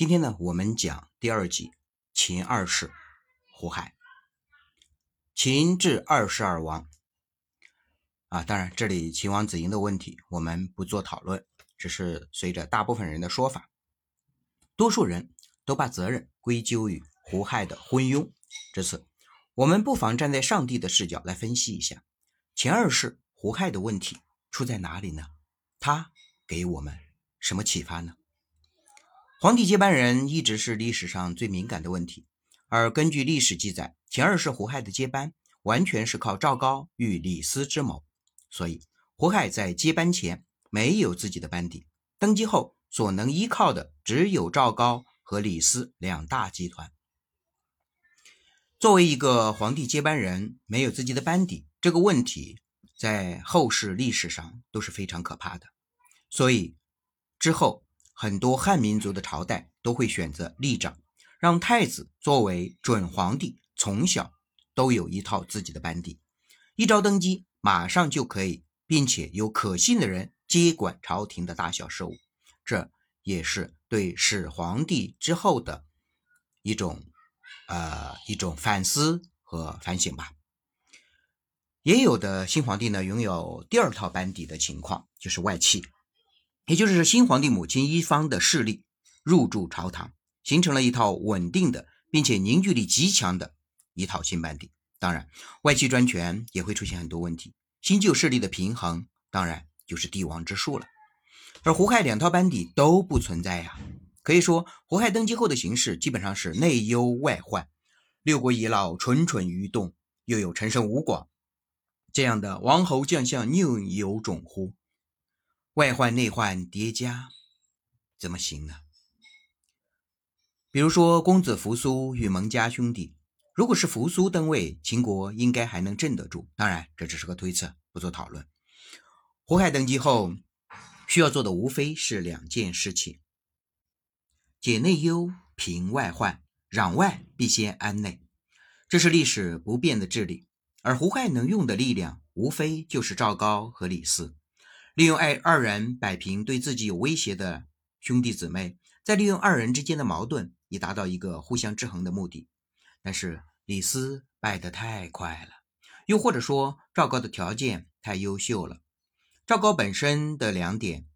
今天呢，我们讲第二集秦二世胡亥。秦至二世而亡啊，当然这里秦王子婴的问题我们不做讨论，只是随着大部分人的说法，多数人都把责任归咎于胡亥的昏庸。这次我们不妨站在上帝的视角来分析一下秦二世胡亥的问题出在哪里呢？他给我们什么启发呢？皇帝接班人一直是历史上最敏感的问题，而根据历史记载，秦二世胡亥的接班完全是靠赵高与李斯之谋，所以胡亥在接班前没有自己的班底，登基后所能依靠的只有赵高和李斯两大集团。作为一个皇帝接班人，没有自己的班底，这个问题在后世历史上都是非常可怕的，所以之后。很多汉民族的朝代都会选择立长，让太子作为准皇帝，从小都有一套自己的班底，一朝登基，马上就可以，并且有可信的人接管朝廷的大小事务。这也是对始皇帝之后的一种，呃，一种反思和反省吧。也有的新皇帝呢，拥有第二套班底的情况，就是外戚。也就是新皇帝母亲一方的势力入驻朝堂，形成了一套稳定的并且凝聚力极强的一套新班底。当然，外戚专权也会出现很多问题，新旧势力的平衡当然就是帝王之术了。而胡亥两套班底都不存在呀，可以说胡亥登基后的形势基本上是内忧外患，六国遗老蠢蠢欲动，又有陈胜吴广这样的王侯将相宁有种乎？外患内患叠加，怎么行呢？比如说，公子扶苏与蒙家兄弟，如果是扶苏登位，秦国应该还能镇得住。当然，这只是个推测，不做讨论。胡亥登基后，需要做的无非是两件事情：解内忧，平外患。攘外必先安内，这是历史不变的治理。而胡亥能用的力量，无非就是赵高和李斯。利用爱二人摆平对自己有威胁的兄弟姊妹，再利用二人之间的矛盾，以达到一个互相制衡的目的。但是李斯败得太快了，又或者说赵高的条件太优秀了。赵高本身的两点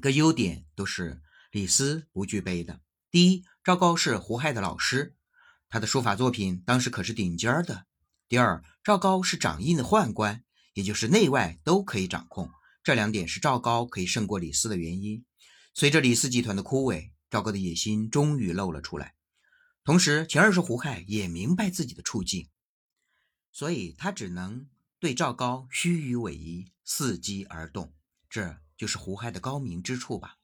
个优点都是李斯不具备的。第一，赵高是胡亥的老师，他的书法作品当时可是顶尖的。第二，赵高是掌印的宦官，也就是内外都可以掌控。这两点是赵高可以胜过李斯的原因。随着李斯集团的枯萎，赵高的野心终于露了出来。同时，秦二世胡亥也明白自己的处境，所以他只能对赵高虚与委蛇，伺机而动。这就是胡亥的高明之处吧。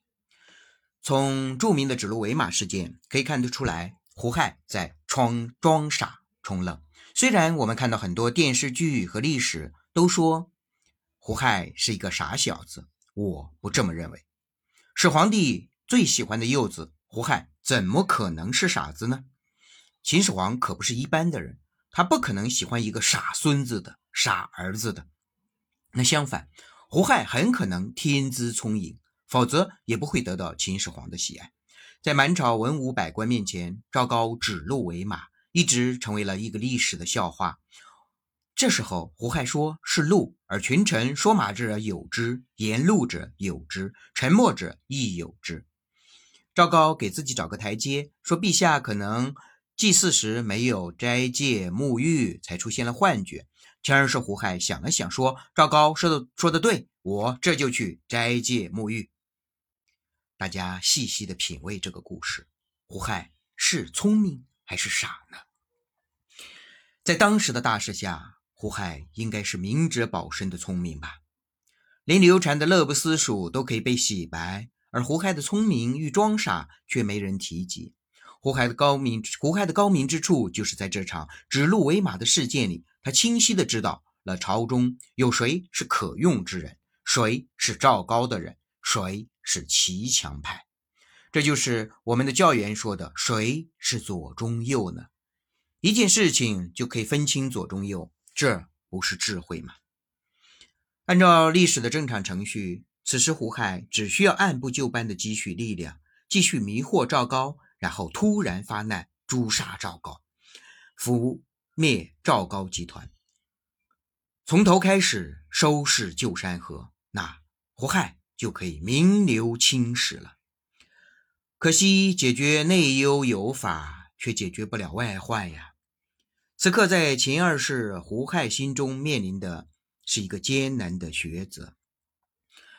从著名的指鹿为马事件可以看得出来，胡亥在装装傻充愣。虽然我们看到很多电视剧和历史都说。胡亥是一个傻小子，我不这么认为。始皇帝最喜欢的幼子胡亥，怎么可能是傻子呢？秦始皇可不是一般的人，他不可能喜欢一个傻孙子的、傻儿子的。那相反，胡亥很可能天资聪颖，否则也不会得到秦始皇的喜爱。在满朝文武百官面前，赵高指鹿为马，一直成为了一个历史的笑话。这时候，胡亥说是鹿，而群臣说马者有之，言鹿者有之，沉默者亦有之。赵高给自己找个台阶，说陛下可能祭祀时没有斋戒沐浴，才出现了幻觉。秦二是胡亥想了想，说：“赵高说的说的对，我这就去斋戒沐浴。”大家细细的品味这个故事，胡亥是聪明还是傻呢？在当时的大势下。胡亥应该是明哲保身的聪明吧，连刘禅的乐不思蜀都可以被洗白，而胡亥的聪明与装傻却没人提及。胡亥的高明，胡亥的高明之处就是在这场指鹿为马的事件里，他清晰的知道了朝中有谁是可用之人，谁是赵高的人，谁是齐强派。这就是我们的教员说的：“谁是左中右呢？”一件事情就可以分清左中右。这不是智慧吗？按照历史的正常程序，此时胡亥只需要按部就班的积蓄力量，继续迷惑赵高，然后突然发难，诛杀赵高，覆灭赵高集团，从头开始收拾旧山河，那胡亥就可以名留青史了。可惜解决内忧有法，却解决不了外患呀。此刻在秦二世胡亥心中面临的是一个艰难的抉择：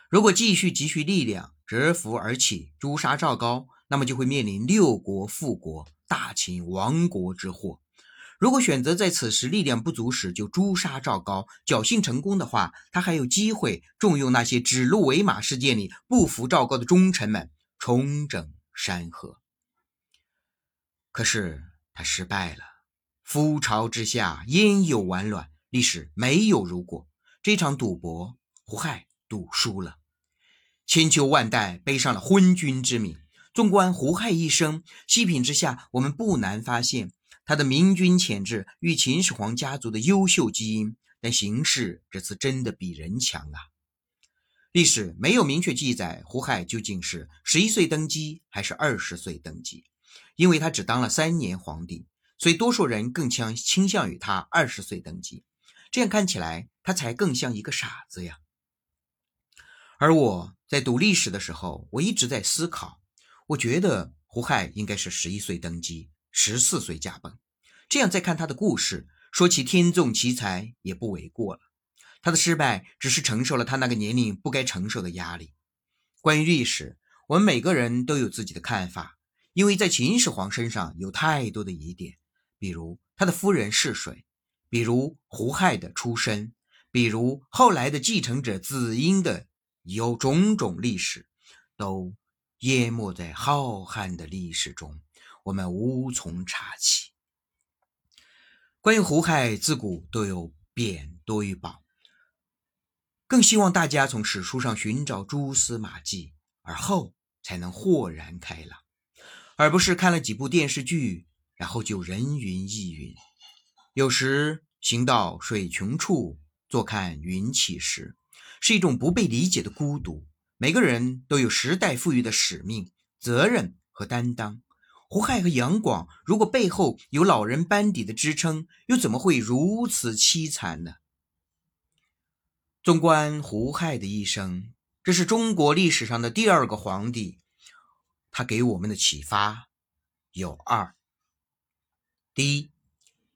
如果继续积蓄力量，折服而起，诛杀赵高，那么就会面临六国复国、大秦亡国之祸；如果选择在此时力量不足时就诛杀赵高，侥幸成功的话，他还有机会重用那些指鹿为马事件里不服赵高的忠臣们，重整山河。可是他失败了。覆巢之下，焉有完卵？历史没有如果。这场赌博，胡亥赌输了。千秋万代背上了昏君之名。纵观胡亥一生，细品之下，我们不难发现他的明君潜质与秦始皇家族的优秀基因。但形势这次真的比人强啊！历史没有明确记载胡亥究竟是十一岁登基还是二十岁登基，因为他只当了三年皇帝。所以，多数人更倾倾向于他二十岁登基，这样看起来他才更像一个傻子呀。而我在读历史的时候，我一直在思考，我觉得胡亥应该是十一岁登基，十四岁驾崩。这样再看他的故事，说其天纵奇才也不为过了。他的失败只是承受了他那个年龄不该承受的压力。关于历史，我们每个人都有自己的看法，因为在秦始皇身上有太多的疑点。比如他的夫人是谁？比如胡亥的出身？比如后来的继承者子婴的有种种历史，都淹没在浩瀚的历史中，我们无从查起。关于胡亥，自古都有贬多于褒，更希望大家从史书上寻找蛛丝马迹，而后才能豁然开朗，而不是看了几部电视剧。然后就人云亦云，有时行到水穷处，坐看云起时，是一种不被理解的孤独。每个人都有时代赋予的使命、责任和担当。胡亥和杨广如果背后有老人班底的支撑，又怎么会如此凄惨呢？纵观胡亥的一生，这是中国历史上的第二个皇帝，他给我们的启发有二。第一，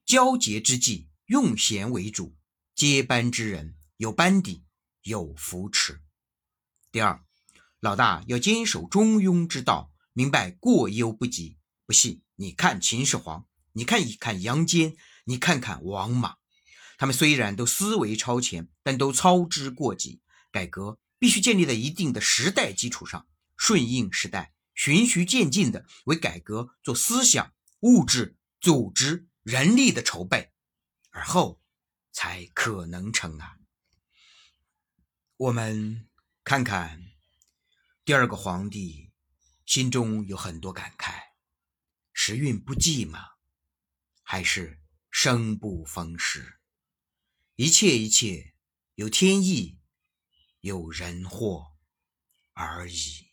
交接之际用贤为主，接班之人有班底，有扶持。第二，老大要坚守中庸之道，明白过犹不及。不信你看秦始皇，你看一看杨坚，你看看王莽，他们虽然都思维超前，但都操之过急。改革必须建立在一定的时代基础上，顺应时代，循序渐进的为改革做思想、物质。组织人力的筹备，而后才可能成啊。我们看看第二个皇帝，心中有很多感慨：时运不济吗？还是生不逢时？一切一切，有天意，有人祸而已。